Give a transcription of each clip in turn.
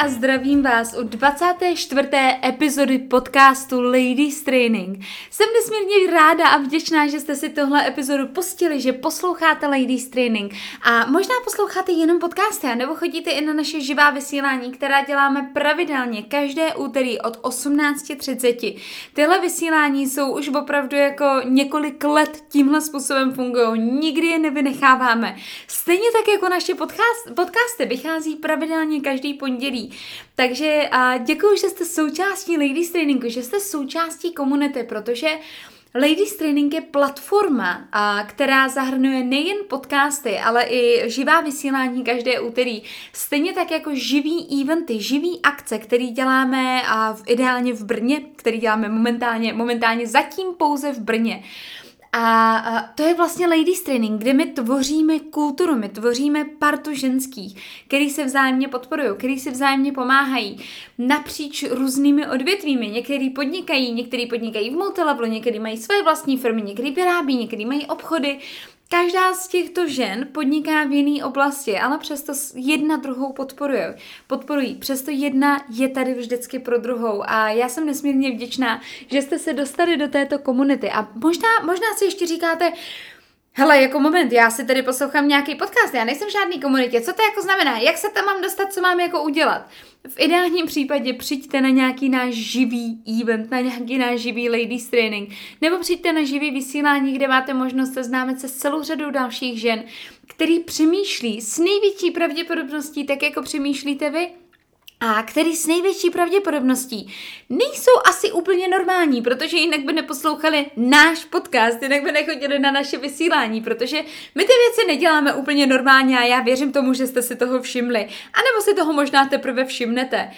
a zdravím vás u 24. epizody podcastu Ladies Training. Jsem nesmírně ráda a vděčná, že jste si tohle epizodu pustili, že posloucháte Ladies Training a možná posloucháte jenom podcasty, nebo chodíte i na naše živá vysílání, která děláme pravidelně každé úterý od 18.30. Tyhle vysílání jsou už opravdu jako několik let tímhle způsobem fungují, nikdy je nevynecháváme. Stejně tak jako naše podcast, podcasty vychází pravidelně každý pondělí. Takže děkuji, že jste součástí Ladies Trainingu, že jste součástí komunity, protože Ladies Training je platforma, která zahrnuje nejen podcasty, ale i živá vysílání každé úterý. Stejně tak jako živý eventy, živý akce, který děláme v, ideálně v Brně, který děláme momentálně, momentálně zatím pouze v Brně. A, to je vlastně ladies training, kde my tvoříme kulturu, my tvoříme partu ženských, který se vzájemně podporují, který si vzájemně pomáhají napříč různými odvětvími. Některý podnikají, některý podnikají v multilevelu, některý mají své vlastní firmy, některý vyrábí, některý mají obchody Každá z těchto žen podniká v jiné oblasti, ale přesto jedna druhou podporuje. podporují. Přesto jedna je tady vždycky pro druhou a já jsem nesmírně vděčná, že jste se dostali do této komunity a možná, možná si ještě říkáte, Hele, jako moment, já si tady poslouchám nějaký podcast, já nejsem v žádný komunitě, co to jako znamená, jak se tam mám dostat, co mám jako udělat? V ideálním případě přijďte na nějaký náš živý event, na nějaký náš živý ladies training, nebo přijďte na živý vysílání, kde máte možnost seznámit se s celou řadou dalších žen, který přemýšlí s největší pravděpodobností, tak jako přemýšlíte vy, a který s největší pravděpodobností nejsou asi úplně normální, protože jinak by neposlouchali náš podcast, jinak by nechodili na naše vysílání, protože my ty věci neděláme úplně normálně a já věřím tomu, že jste si toho všimli. A nebo si toho možná teprve všimnete.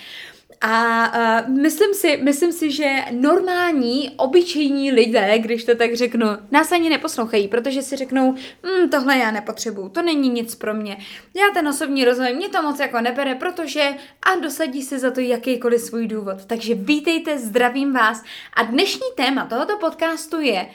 A uh, myslím, si, myslím si, že normální, obyčejní lidé, když to tak řeknu, nás ani neposlouchají, protože si řeknou, hm, tohle já nepotřebuju, to není nic pro mě. Já ten osobní rozvoj, mě to moc jako nebere, protože a dosadí se za to jakýkoliv svůj důvod. Takže vítejte, zdravím vás. A dnešní téma tohoto podcastu je,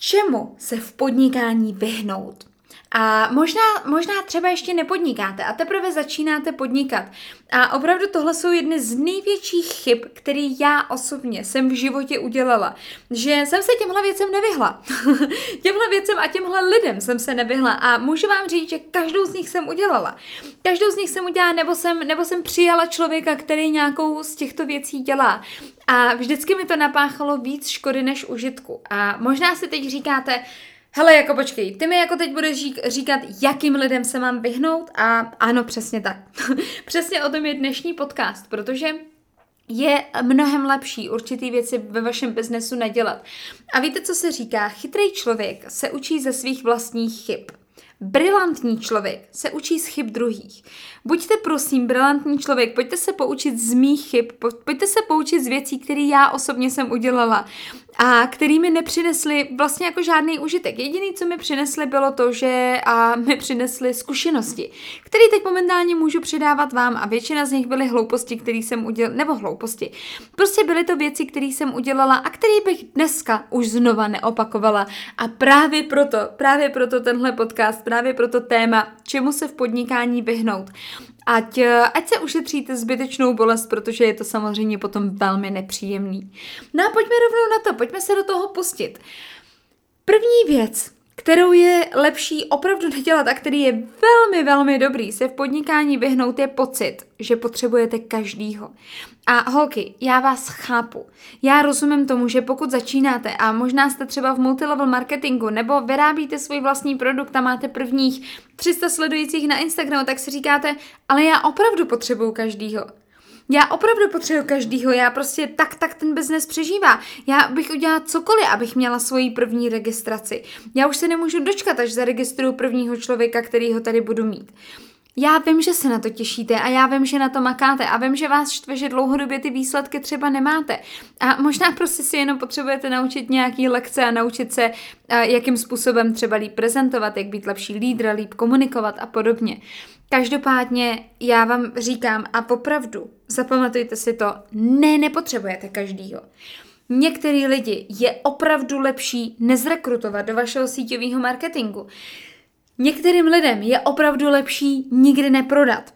čemu se v podnikání vyhnout. A možná, možná třeba ještě nepodnikáte a teprve začínáte podnikat. A opravdu tohle jsou jedny z největších chyb, které já osobně jsem v životě udělala. Že jsem se těmhle věcem nevyhla. těmhle věcem a těmhle lidem jsem se nevyhla. A můžu vám říct, že každou z nich jsem udělala. Každou z nich jsem udělala, nebo jsem, nebo jsem přijala člověka, který nějakou z těchto věcí dělá. A vždycky mi to napáchalo víc škody než užitku. A možná si teď říkáte, Hele, jako počkej, ty mi jako teď budeš říkat, jakým lidem se mám vyhnout a ano, přesně tak. přesně o tom je dnešní podcast, protože je mnohem lepší určitý věci ve vašem biznesu nedělat. A víte, co se říká? Chytrý člověk se učí ze svých vlastních chyb. Brilantní člověk se učí z chyb druhých. Buďte prosím brilantní člověk, pojďte se poučit z mých chyb, pojďte se poučit z věcí, které já osobně jsem udělala a který mi nepřinesli vlastně jako žádný užitek. Jediný, co mi přinesli, bylo to, že a mi přinesli zkušenosti, které teď momentálně můžu předávat vám a většina z nich byly hlouposti, které jsem udělala, nebo hlouposti. Prostě byly to věci, které jsem udělala a které bych dneska už znova neopakovala. A právě proto, právě proto tenhle podcast, právě proto téma, čemu se v podnikání vyhnout ať, eh, ať se ušetříte zbytečnou bolest, protože je to samozřejmě potom velmi nepříjemný. No a pojďme rovnou na to, pojďme se do toho pustit. První věc, kterou je lepší opravdu nedělat a který je velmi, velmi dobrý se v podnikání vyhnout, je pocit, že potřebujete každýho. A holky, já vás chápu. Já rozumím tomu, že pokud začínáte a možná jste třeba v multilevel marketingu nebo vyrábíte svůj vlastní produkt a máte prvních 300 sledujících na Instagramu, tak si říkáte, ale já opravdu potřebuju každýho. Já opravdu potřebuji každýho, já prostě tak, tak ten biznes přežívá. Já bych udělala cokoliv, abych měla svoji první registraci. Já už se nemůžu dočkat, až zaregistruju prvního člověka, který ho tady budu mít. Já vím, že se na to těšíte a já vím, že na to makáte a vím, že vás štve, že dlouhodobě ty výsledky třeba nemáte. A možná prostě si jenom potřebujete naučit nějaký lekce a naučit se, jakým způsobem třeba líp prezentovat, jak být lepší lídr, líp komunikovat a podobně. Každopádně já vám říkám a popravdu, zapamatujte si to, ne, nepotřebujete každýho. Některý lidi je opravdu lepší nezrekrutovat do vašeho síťového marketingu. Některým lidem je opravdu lepší nikdy neprodat.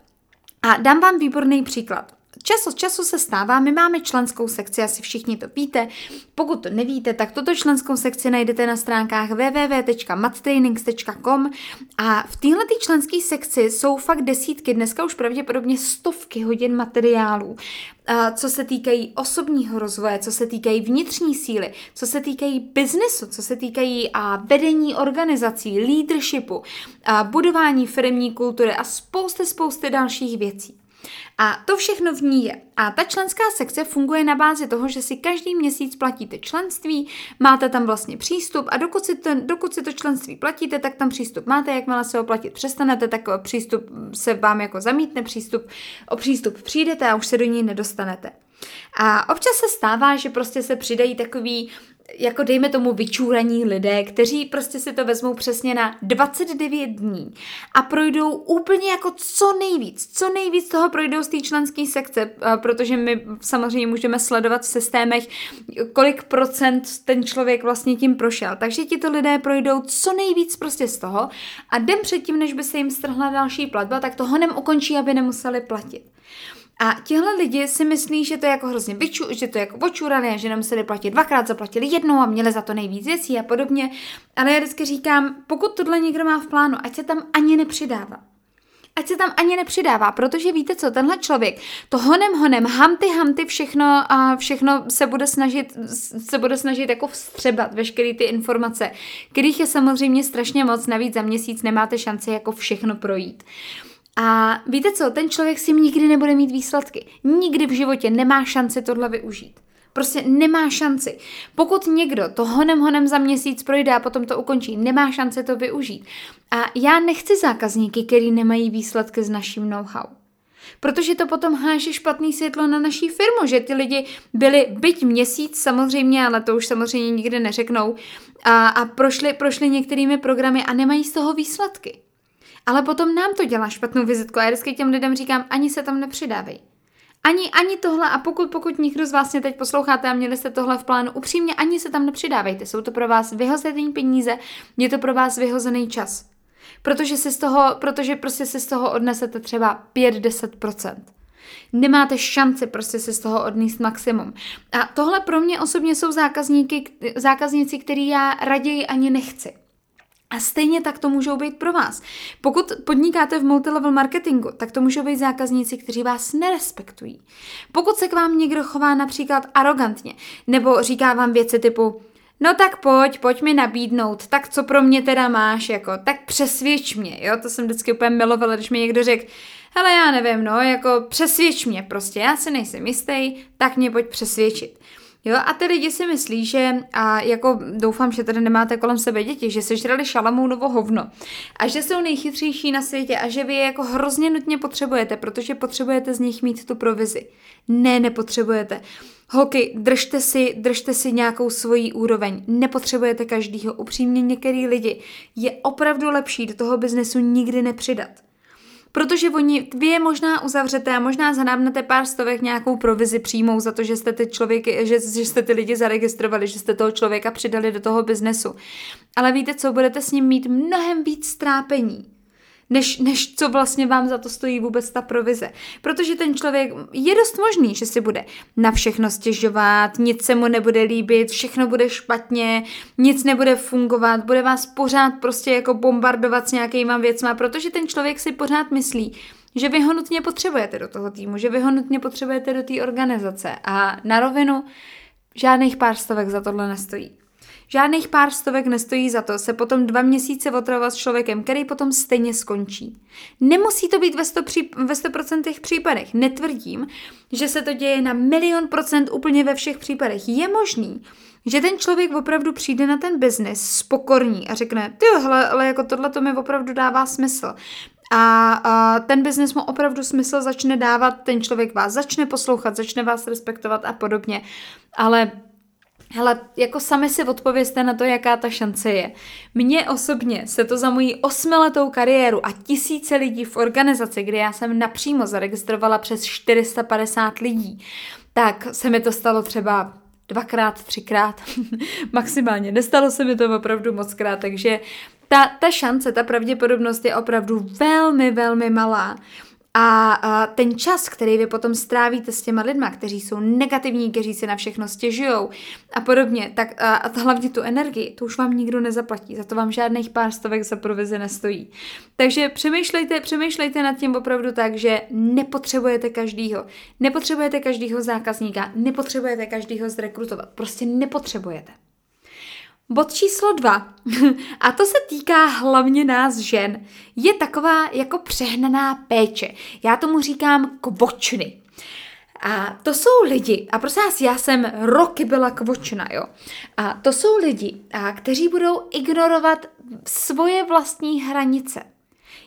A dám vám výborný příklad. Čas od času se stává, my máme členskou sekci, asi všichni to víte. Pokud to nevíte, tak toto členskou sekci najdete na stránkách www.mattrainings.com a v téhle členské sekci jsou fakt desítky, dneska už pravděpodobně stovky hodin materiálů, co se týkají osobního rozvoje, co se týkají vnitřní síly, co se týkají biznesu, co se týkají a vedení organizací, leadershipu, a budování firmní kultury a spousty, spousty dalších věcí. A to všechno v ní je. A ta členská sekce funguje na bázi toho, že si každý měsíc platíte členství, máte tam vlastně přístup a dokud si, to, dokud si to členství platíte, tak tam přístup máte, jakmile se ho platit přestanete, tak přístup se vám jako zamítne, přístup, o přístup přijdete a už se do ní nedostanete. A občas se stává, že prostě se přidají takový jako dejme tomu vyčúraní lidé, kteří prostě si to vezmou přesně na 29 dní a projdou úplně jako co nejvíc, co nejvíc toho projdou z té členské sekce, protože my samozřejmě můžeme sledovat v systémech, kolik procent ten člověk vlastně tím prošel. Takže ti to lidé projdou co nejvíc prostě z toho a den předtím, než by se jim strhla další platba, tak to honem ukončí, aby nemuseli platit. A tihle lidi si myslí, že to je jako hrozně vyču, že to je jako očurané, že nemuseli platit dvakrát, zaplatili jednou a měli za to nejvíc věcí a podobně. Ale já vždycky říkám, pokud tohle někdo má v plánu, ať se tam ani nepřidává. Ať se tam ani nepřidává, protože víte co, tenhle člověk to honem honem, hamty hamty všechno a všechno se bude snažit, se bude snažit jako vstřebat veškeré ty informace, kterých je samozřejmě strašně moc, navíc za měsíc nemáte šanci jako všechno projít. A víte co, ten člověk si nikdy nebude mít výsledky. Nikdy v životě nemá šanci tohle využít. Prostě nemá šanci. Pokud někdo to honem honem za měsíc projde a potom to ukončí, nemá šanci to využít. A já nechci zákazníky, který nemají výsledky s naším know-how. Protože to potom háže špatný světlo na naší firmu, že ty lidi byli byť měsíc samozřejmě, ale to už samozřejmě nikdy neřeknou, a, a prošli, prošli některými programy a nemají z toho výsledky. Ale potom nám to dělá špatnou vizitku a já vždycky těm lidem říkám, ani se tam nepřidávej. Ani, ani tohle, a pokud, pokud někdo z vás mě teď posloucháte a měli jste tohle v plánu, upřímně ani se tam nepřidávejte. Jsou to pro vás vyhozený peníze, je to pro vás vyhozený čas. Protože, si z toho, protože prostě si z toho odnesete třeba 5-10%. Nemáte šanci prostě si z toho odníst maximum. A tohle pro mě osobně jsou zákazníky, zákazníci, který já raději ani nechci. A stejně tak to můžou být pro vás. Pokud podnikáte v multilevel marketingu, tak to můžou být zákazníci, kteří vás nerespektují. Pokud se k vám někdo chová například arrogantně, nebo říká vám věci typu No tak pojď, pojď mi nabídnout, tak co pro mě teda máš, jako, tak přesvědč mě, jo, to jsem vždycky úplně milovala, když mi někdo řekl, hele já nevím, no, jako přesvědč mě prostě, já si nejsem jistý, tak mě pojď přesvědčit. Jo, a ty lidi si myslí, že, a jako doufám, že tady nemáte kolem sebe děti, že sežrali šalamounovo hovno a že jsou nejchytřejší na světě a že vy je jako hrozně nutně potřebujete, protože potřebujete z nich mít tu provizi. Ne, nepotřebujete. Holky, držte si, držte si nějakou svoji úroveň. Nepotřebujete každýho. Upřímně některý lidi je opravdu lepší do toho biznesu nikdy nepřidat. Protože oni, vy je možná uzavřete a možná zanábnete pár stovek nějakou provizi přímou za to, že jste ty člověky, že, že jste ty lidi zaregistrovali, že jste toho člověka přidali do toho biznesu. Ale víte co, budete s ním mít mnohem víc strápení než, než co vlastně vám za to stojí vůbec ta provize. Protože ten člověk je dost možný, že si bude na všechno stěžovat, nic se mu nebude líbit, všechno bude špatně, nic nebude fungovat, bude vás pořád prostě jako bombardovat s nějakýma věcma, protože ten člověk si pořád myslí, že vy ho nutně potřebujete do toho týmu, že vy ho nutně potřebujete do té organizace a na rovinu žádných pár stovek za tohle nestojí. Žádných pár stovek nestojí za to se potom dva měsíce otravovat s člověkem, který potom stejně skončí. Nemusí to být ve 100%, pří, ve 100% případech. Netvrdím, že se to děje na milion procent úplně ve všech případech. Je možný, že ten člověk opravdu přijde na ten biznis spokorní a řekne, ty hele, ale jako tohle to mi opravdu dává smysl. A, a ten biznis mu opravdu smysl začne dávat, ten člověk vás začne poslouchat, začne vás respektovat a podobně. Ale Hele, jako sami si odpověste na to, jaká ta šance je. Mně osobně se to za moji osmiletou kariéru a tisíce lidí v organizaci, kde já jsem napřímo zaregistrovala přes 450 lidí, tak se mi to stalo třeba dvakrát, třikrát, maximálně. Nestalo se mi to opravdu moc krát, takže ta, ta šance, ta pravděpodobnost je opravdu velmi, velmi malá. A, a ten čas, který vy potom strávíte s těma lidma, kteří jsou negativní, kteří si na všechno stěžují a podobně, tak a, a hlavně tu energii, to už vám nikdo nezaplatí, za to vám žádných pár stovek za provize nestojí. Takže přemýšlejte, přemýšlejte nad tím opravdu tak, že nepotřebujete každýho, nepotřebujete každýho zákazníka, nepotřebujete každýho zrekrutovat, prostě nepotřebujete. Bod číslo dva, a to se týká hlavně nás žen, je taková jako přehnaná péče. Já tomu říkám kvočny. A to jsou lidi, a prosím vás, já jsem roky byla kvočna, jo. A to jsou lidi, a kteří budou ignorovat svoje vlastní hranice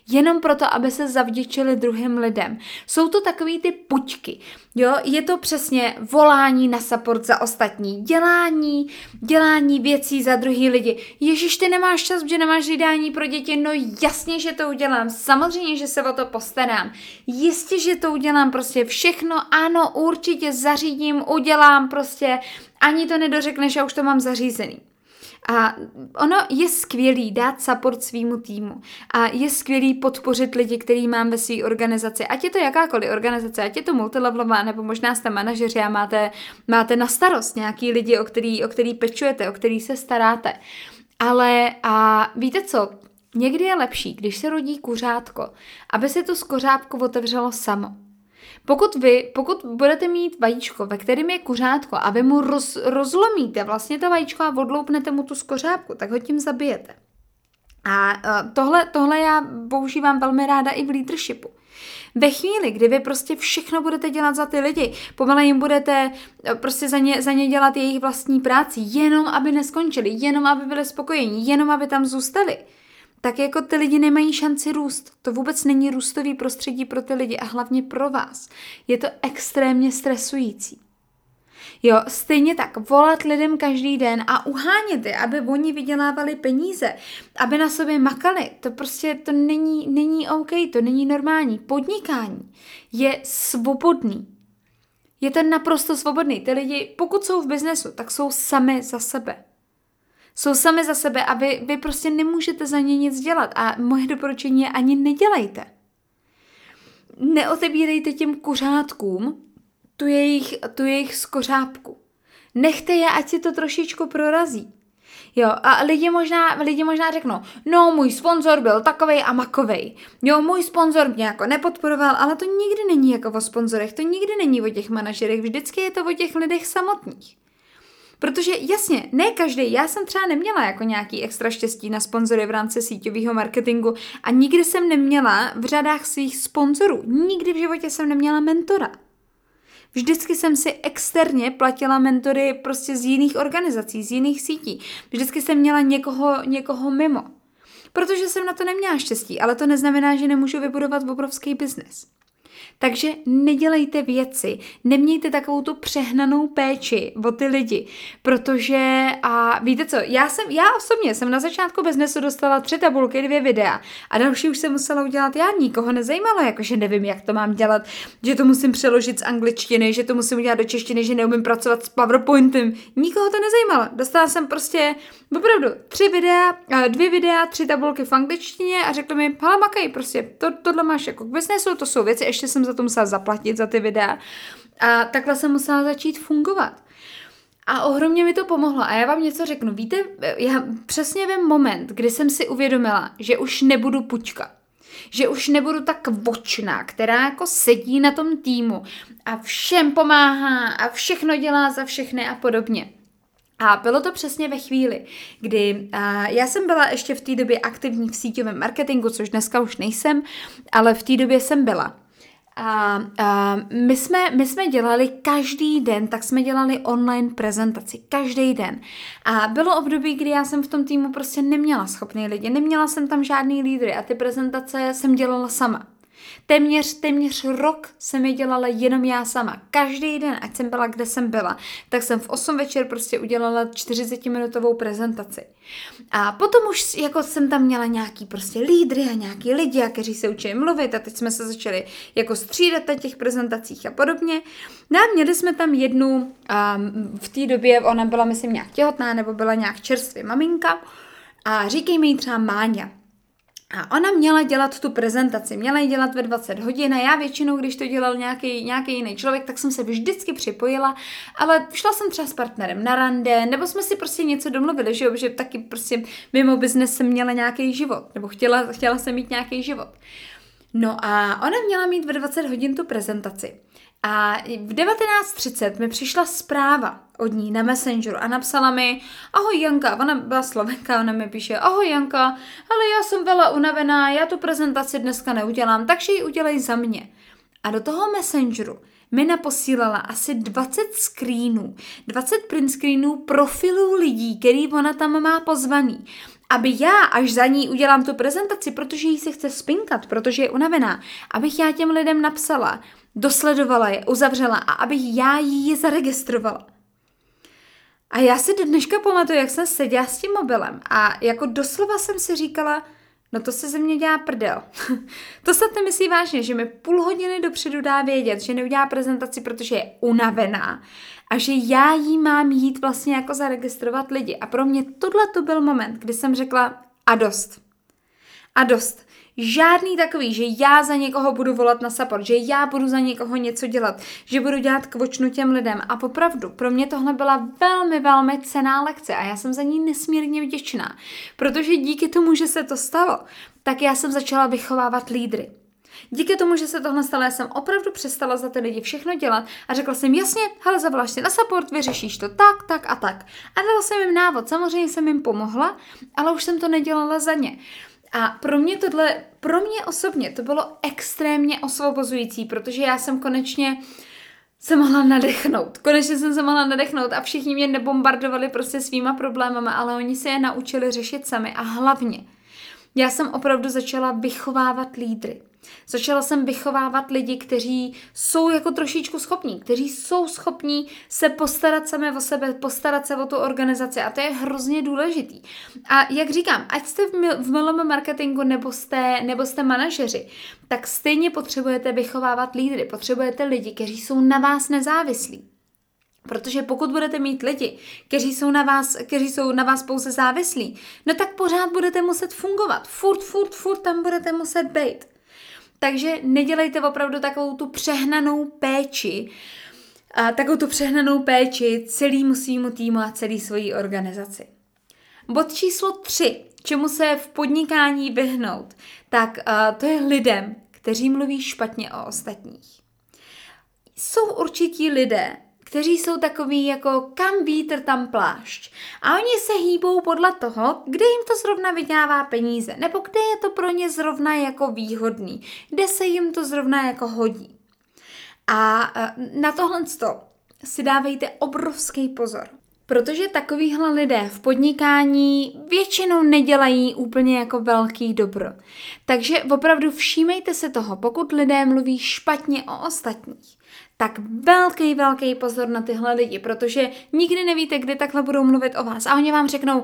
jenom proto, aby se zavděčili druhým lidem. Jsou to takový ty puťky, jo, je to přesně volání na support za ostatní, dělání, dělání věcí za druhý lidi. Ježíš, ty nemáš čas, že nemáš jídání pro děti, no jasně, že to udělám, samozřejmě, že se o to postarám, jistě, že to udělám, prostě všechno, ano, určitě zařídím, udělám, prostě. Ani to nedořekneš, já už to mám zařízený. A ono je skvělý dát support svýmu týmu a je skvělý podpořit lidi, který mám ve své organizaci, ať je to jakákoliv organizace, ať je to multilevelová, nebo možná jste manažeři a máte, máte na starost nějaký lidi, o který, o který pečujete, o který se staráte. Ale a víte co, Někdy je lepší, když se rodí kuřátko, aby se to skořápko otevřelo samo. Pokud vy, pokud budete mít vajíčko, ve kterém je kuřátko a vy mu roz, rozlomíte vlastně to vajíčko a odloupnete mu tu skořápku, tak ho tím zabijete. A uh, tohle, tohle já používám velmi ráda i v leadershipu. Ve chvíli, kdy vy prostě všechno budete dělat za ty lidi, pomalej jim budete e, prostě za ně, za ně dělat jejich vlastní práci, jenom aby neskončili, jenom aby byli spokojení, jenom aby tam zůstali, tak jako ty lidi nemají šanci růst. To vůbec není růstový prostředí pro ty lidi a hlavně pro vás. Je to extrémně stresující. Jo, stejně tak, volat lidem každý den a uhánět je, aby oni vydělávali peníze, aby na sobě makali, to prostě to není, není OK, to není normální. Podnikání je svobodný. Je to naprosto svobodný. Ty lidi, pokud jsou v biznesu, tak jsou sami za sebe. Jsou sami za sebe a vy, vy prostě nemůžete za ně nic dělat. A moje doporučení je ani nedělejte. Neotebírejte těm kuřátkům tu jejich, tu jejich skořápku. Nechte je, ať si to trošičku prorazí. Jo, a lidi možná, lidi možná řeknou, no můj sponzor byl takovej a makovej. Jo, můj sponzor mě jako nepodporoval, ale to nikdy není jako o sponzorech, to nikdy není o těch manažerech, vždycky je to o těch lidech samotných. Protože jasně, ne každý, já jsem třeba neměla jako nějaký extra štěstí na sponzory v rámci síťového marketingu a nikdy jsem neměla v řadách svých sponzorů, nikdy v životě jsem neměla mentora. Vždycky jsem si externě platila mentory prostě z jiných organizací, z jiných sítí. Vždycky jsem měla někoho, někoho mimo. Protože jsem na to neměla štěstí, ale to neznamená, že nemůžu vybudovat obrovský biznes. Takže nedělejte věci, nemějte takovou tu přehnanou péči o ty lidi, protože a víte co, já jsem, já osobně jsem na začátku biznesu dostala tři tabulky, dvě videa a další už jsem musela udělat já, nikoho nezajímalo, jakože nevím, jak to mám dělat, že to musím přeložit z angličtiny, že to musím udělat do češtiny, že neumím pracovat s PowerPointem, nikoho to nezajímalo, dostala jsem prostě opravdu tři videa, dvě videa, tři tabulky v angličtině a řekli mi, hala makej, prostě to, tohle máš jako k biznesu, to jsou věci, ještě jsem za to musela zaplatit, za ty videa. A takhle jsem musela začít fungovat. A ohromně mi to pomohlo. A já vám něco řeknu. Víte, já přesně vím moment, kdy jsem si uvědomila, že už nebudu pučka. Že už nebudu tak vočná, která jako sedí na tom týmu a všem pomáhá a všechno dělá za všechny a podobně. A bylo to přesně ve chvíli, kdy já jsem byla ještě v té době aktivní v síťovém marketingu, což dneska už nejsem, ale v té době jsem byla. A, a my, jsme, my jsme dělali každý den, tak jsme dělali online prezentaci, každý den. A bylo období, kdy já jsem v tom týmu prostě neměla schopný lidi, neměla jsem tam žádný lídry a ty prezentace jsem dělala sama. Téměř, téměř rok jsem je dělala jenom já sama. Každý den, ať jsem byla, kde jsem byla, tak jsem v 8 večer prostě udělala 40-minutovou prezentaci. A potom už jako jsem tam měla nějaký prostě lídry a nějaký lidi, a kteří se učili mluvit a teď jsme se začali jako střídat na těch prezentacích a podobně. No a měli jsme tam jednu, um, v té době ona byla myslím nějak těhotná nebo byla nějak čerstvě maminka a říkej mi jí třeba Máňa. A ona měla dělat tu prezentaci, měla ji dělat ve 20 hodin a já většinou, když to dělal nějaký, nějaký jiný člověk, tak jsem se vždycky připojila, ale šla jsem třeba s partnerem na rande, nebo jsme si prostě něco domluvili, že, jo, že taky prostě mimo biznes jsem měla nějaký život, nebo chtěla, chtěla jsem mít nějaký život. No a ona měla mít ve 20 hodin tu prezentaci. A v 19.30 mi přišla zpráva od ní na Messengeru a napsala mi, ahoj Janka, ona byla slovenka, ona mi píše, ahoj Janka, ale já jsem byla unavená, já tu prezentaci dneska neudělám, takže ji udělej za mě. A do toho Messengeru mi naposílala asi 20 screenů, 20 print screenů profilů lidí, který ona tam má pozvaný aby já, až za ní udělám tu prezentaci, protože jí se chce spinkat, protože je unavená, abych já těm lidem napsala, dosledovala je, uzavřela a abych já jí zaregistrovala. A já si dneška pamatuju, jak jsem seděla s tím mobilem a jako doslova jsem si říkala, no to se ze mě dělá prdel. to se myslí vážně, že mi půl hodiny dopředu dá vědět, že neudělá prezentaci, protože je unavená a že já jí mám jít vlastně jako zaregistrovat lidi. A pro mě tohle to byl moment, kdy jsem řekla a dost. A dost. Žádný takový, že já za někoho budu volat na support, že já budu za někoho něco dělat, že budu dělat kvočnu těm lidem. A popravdu, pro mě tohle byla velmi, velmi cená lekce a já jsem za ní nesmírně vděčná, protože díky tomu, že se to stalo, tak já jsem začala vychovávat lídry. Díky tomu, že se tohle stalo, já jsem opravdu přestala za ty lidi všechno dělat a řekla jsem jasně, hele, zavoláš si na support, vyřešíš to tak, tak a tak. A dala jsem jim návod, samozřejmě jsem jim pomohla, ale už jsem to nedělala za ně. A pro mě tohle, pro mě osobně to bylo extrémně osvobozující, protože já jsem konečně se mohla nadechnout. Konečně jsem se mohla nadechnout a všichni mě nebombardovali prostě svýma problémama, ale oni se je naučili řešit sami a hlavně já jsem opravdu začala vychovávat lídry. Začala jsem vychovávat lidi, kteří jsou jako trošičku schopní, kteří jsou schopní se postarat sami o sebe, postarat se o tu organizaci a to je hrozně důležitý. A jak říkám, ať jste v MLM marketingu nebo jste, nebo jste manažeři, tak stejně potřebujete vychovávat lídry, potřebujete lidi, kteří jsou na vás nezávislí. Protože pokud budete mít lidi, kteří jsou na vás, kteří jsou na vás pouze závislí, no tak pořád budete muset fungovat. Furt, furt, furt tam budete muset být. Takže nedělejte opravdu takovou tu přehnanou péči, a takovou tu přehnanou péči celýmu svýmu týmu a celý svojí organizaci. Bod číslo tři, čemu se v podnikání vyhnout, tak to je lidem, kteří mluví špatně o ostatních. Jsou určití lidé, kteří jsou takový jako kam vítr, tam plášť. A oni se hýbou podle toho, kde jim to zrovna vydělává peníze, nebo kde je to pro ně zrovna jako výhodný, kde se jim to zrovna jako hodí. A e, na tohle si dávejte obrovský pozor. Protože takovýhle lidé v podnikání většinou nedělají úplně jako velký dobro. Takže opravdu všímejte se toho, pokud lidé mluví špatně o ostatních, tak velký, velký pozor na tyhle lidi, protože nikdy nevíte, kdy takhle budou mluvit o vás. A oni vám řeknou,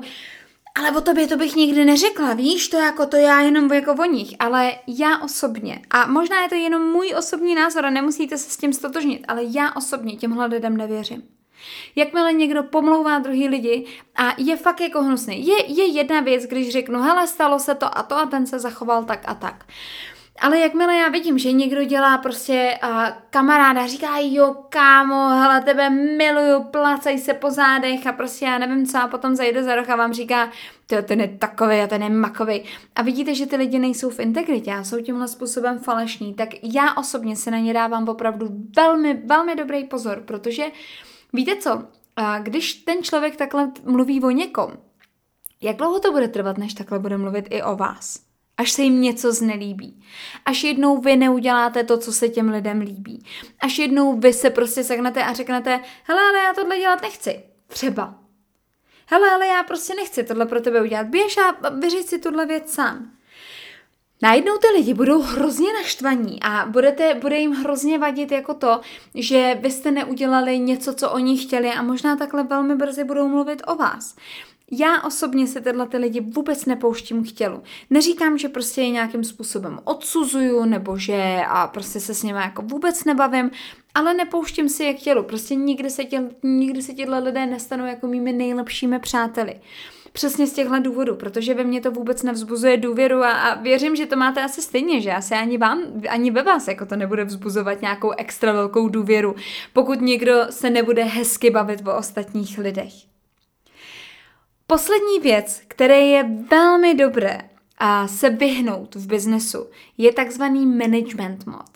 ale o tobě to bych nikdy neřekla, víš, to jako to já jenom jako o nich, ale já osobně, a možná je to jenom můj osobní názor a nemusíte se s tím stotožnit, ale já osobně těmhle lidem nevěřím. Jakmile někdo pomlouvá druhý lidi a je fakt jako hnusný. Je, je jedna věc, když řeknu, hele, stalo se to a to a ten se zachoval tak a tak. Ale jakmile já vidím, že někdo dělá prostě uh, kamaráda, říká, jo, kámo, hele, tebe miluju, placaj se po zádech a prostě já nevím co a potom zajde za roh a vám říká, to ten je takový a ten je makový. A vidíte, že ty lidi nejsou v integritě a jsou tímhle způsobem falešní, tak já osobně se na ně dávám opravdu velmi, velmi dobrý pozor, protože víte co, a když ten člověk takhle mluví o někom, jak dlouho to bude trvat, než takhle bude mluvit i o vás? Až se jim něco znelíbí. Až jednou vy neuděláte to, co se těm lidem líbí. Až jednou vy se prostě sehnete a řeknete, hele, ale já tohle dělat nechci. Třeba. Hele, ale já prostě nechci tohle pro tebe udělat. Běž a vyřiď si tuhle věc sám. Najednou ty lidi budou hrozně naštvaní a budete, bude jim hrozně vadit jako to, že vy jste neudělali něco, co oni chtěli a možná takhle velmi brzy budou mluvit o vás. Já osobně se tyhle ty lidi vůbec nepouštím k tělu. Neříkám, že prostě je nějakým způsobem odsuzuju, nebo že a prostě se s nimi jako vůbec nebavím, ale nepouštím si je k tělu. Prostě nikdy se, tě, nikdy se těhle lidé nestanou jako mými nejlepšími přáteli. Přesně z těchto důvodů, protože ve mně to vůbec nevzbuzuje důvěru a, a věřím, že to máte asi stejně, že asi ani vám, ani ve vás jako to nebude vzbuzovat nějakou extra velkou důvěru, pokud někdo se nebude hezky bavit o ostatních lidech. Poslední věc, které je velmi dobré a se vyhnout v biznesu, je takzvaný management mod.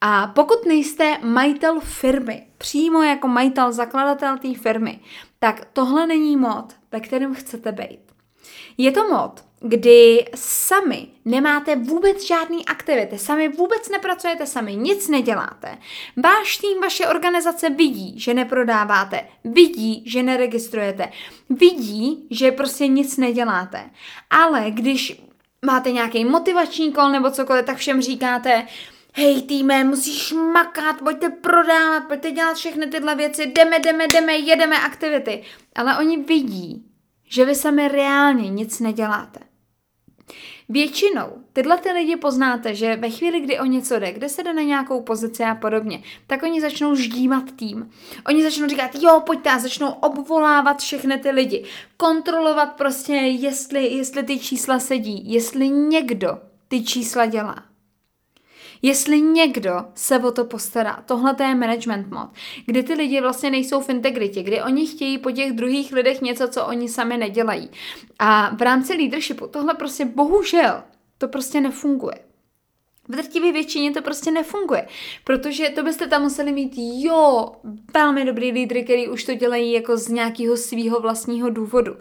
A pokud nejste majitel firmy, přímo jako majitel, zakladatel té firmy, tak tohle není mod, ve kterém chcete být. Je to mod, kdy sami nemáte vůbec žádný aktivity, sami vůbec nepracujete, sami nic neděláte. Váš tým, vaše organizace vidí, že neprodáváte, vidí, že neregistrujete, vidí, že prostě nic neděláte. Ale když máte nějaký motivační kol nebo cokoliv, tak všem říkáte, hej týme, musíš makat, pojďte prodávat, pojďte dělat všechny tyhle věci, jdeme, jdeme, jdeme, jedeme aktivity. Ale oni vidí, že vy sami reálně nic neděláte. Většinou tyhle ty lidi poznáte, že ve chvíli, kdy o něco jde, kde se jde na nějakou pozici a podobně, tak oni začnou ždímat tým. Oni začnou říkat, jo, pojďte a začnou obvolávat všechny ty lidi. Kontrolovat prostě, jestli, jestli ty čísla sedí, jestli někdo ty čísla dělá. Jestli někdo se o to postará, tohle to je management mod, kdy ty lidi vlastně nejsou v integritě, kdy oni chtějí po těch druhých lidech něco, co oni sami nedělají. A v rámci leadershipu tohle prostě bohužel to prostě nefunguje. V drtivé většině to prostě nefunguje, protože to byste tam museli mít, jo, velmi dobrý lídry, který už to dělají jako z nějakého svého vlastního důvodu.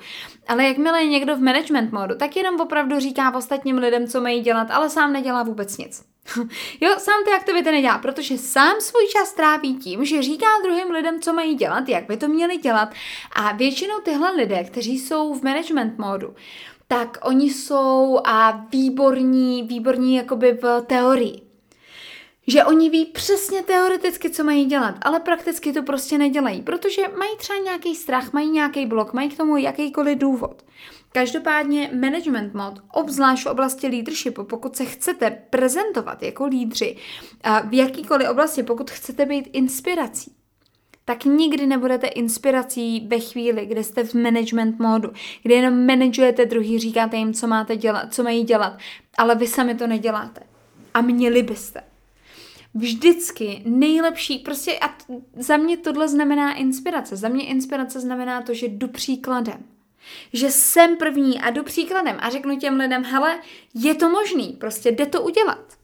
Ale jakmile je někdo v management modu, tak jenom opravdu říká ostatním lidem, co mají dělat, ale sám nedělá vůbec nic. jo, sám ty aktivity nedělá, protože sám svůj čas tráví tím, že říká druhým lidem, co mají dělat, jak by to měli dělat. A většinou tyhle lidé, kteří jsou v management modu, tak oni jsou a výborní, výborní jakoby v teorii. Že oni ví přesně teoreticky, co mají dělat, ale prakticky to prostě nedělají, protože mají třeba nějaký strach, mají nějaký blok, mají k tomu jakýkoliv důvod. Každopádně management mod, obzvlášť v oblasti leadershipu, pokud se chcete prezentovat jako lídři v jakýkoliv oblasti, pokud chcete být inspirací, tak nikdy nebudete inspirací ve chvíli, kdy jste v management módu, kdy jenom manažujete druhý, říkáte jim, co máte dělat, co mají dělat, ale vy sami to neděláte. A měli byste. Vždycky nejlepší, prostě a za mě tohle znamená inspirace. Za mě inspirace znamená to, že jdu příkladem. Že jsem první a jdu příkladem a řeknu těm lidem, hele, je to možný, prostě jde to udělat.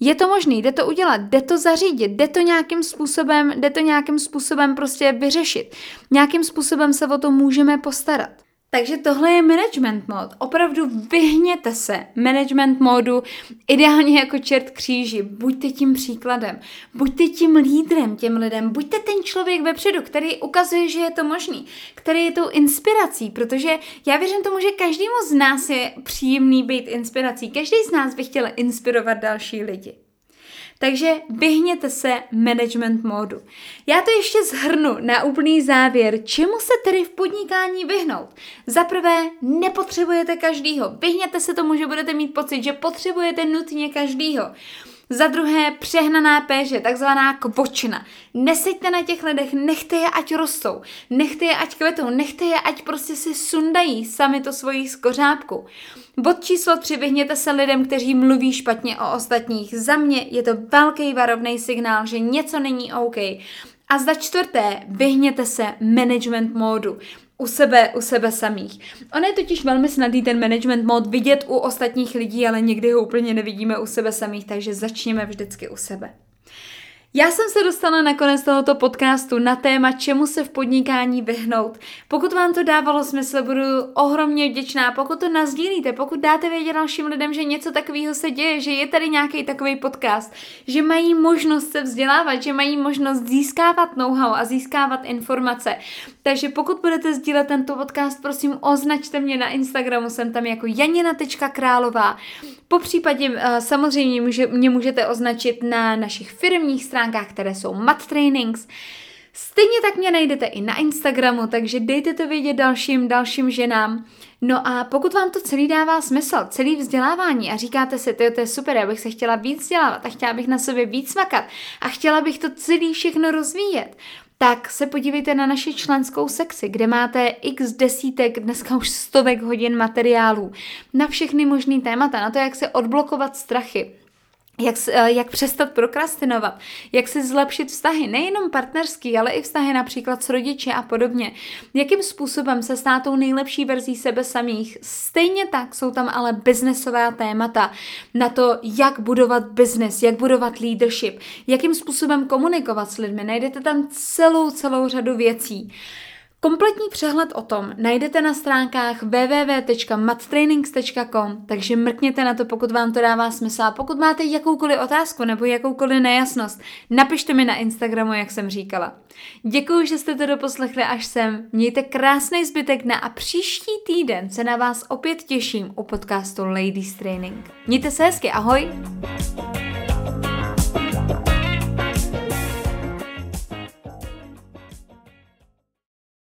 Je to možný, jde to udělat, jde to zařídit, jde to nějakým způsobem, jde to nějakým způsobem prostě vyřešit. Nějakým způsobem se o to můžeme postarat. Takže tohle je management mod. Opravdu vyhněte se management modu, ideálně jako čert kříži. Buďte tím příkladem, buďte tím lídrem těm lidem, buďte ten člověk vepředu, který ukazuje, že je to možný, který je tou inspirací, protože já věřím tomu, že každému z nás je příjemný být inspirací. Každý z nás by chtěl inspirovat další lidi. Takže vyhněte se management módu. Já to ještě zhrnu na úplný závěr, čemu se tedy v podnikání vyhnout. Za prvé, nepotřebujete každýho. Vyhněte se tomu, že budete mít pocit, že potřebujete nutně každýho. Za druhé, přehnaná péže, takzvaná kvočna. Neseďte na těch lidech, nechte je, ať rostou, nechte je, ať kvetou, nechte je, ať prostě si sundají sami to svojí skořápku. Bod číslo tři, vyhněte se lidem, kteří mluví špatně o ostatních. Za mě je to velký varovný signál, že něco není OK. A za čtvrté, vyhněte se management módu u sebe, u sebe samých. On je totiž velmi snadný ten management mod vidět u ostatních lidí, ale někdy ho úplně nevidíme u sebe samých, takže začněme vždycky u sebe. Já jsem se dostala na konec tohoto podcastu na téma, čemu se v podnikání vyhnout. Pokud vám to dávalo smysl, budu ohromně vděčná. Pokud to nazdílíte, pokud dáte vědět dalším lidem, že něco takového se děje, že je tady nějaký takový podcast, že mají možnost se vzdělávat, že mají možnost získávat know-how a získávat informace. Takže pokud budete sdílet tento podcast, prosím označte mě na Instagramu, jsem tam jako janina.králová. Po případě uh, samozřejmě mě můžete označit na našich firmních stránkách, které jsou Mat Trainings. Stejně tak mě najdete i na Instagramu, takže dejte to vědět dalším, dalším ženám. No a pokud vám to celý dává smysl, celý vzdělávání a říkáte si, to je super, já bych se chtěla víc vzdělávat a chtěla bych na sobě víc makat a chtěla bych to celý všechno rozvíjet, tak se podívejte na naši členskou sekci, kde máte x desítek, dneska už stovek hodin materiálů na všechny možné témata, na to, jak se odblokovat strachy, jak, eh, jak přestat prokrastinovat, jak si zlepšit vztahy, nejenom partnerský, ale i vztahy například s rodiči a podobně. Jakým způsobem se stát tou nejlepší verzí sebe samých. Stejně tak jsou tam ale biznesová témata na to, jak budovat biznes, jak budovat leadership, jakým způsobem komunikovat s lidmi. Najdete tam celou, celou řadu věcí. Kompletní přehled o tom najdete na stránkách www.mattrainings.com, takže mrkněte na to, pokud vám to dává smysl. A pokud máte jakoukoliv otázku nebo jakoukoliv nejasnost, napište mi na Instagramu, jak jsem říkala. Děkuji, že jste to doposlechli až sem. Mějte krásný zbytek dne a příští týden se na vás opět těším u podcastu Ladies Training. Mějte se hezky, ahoj!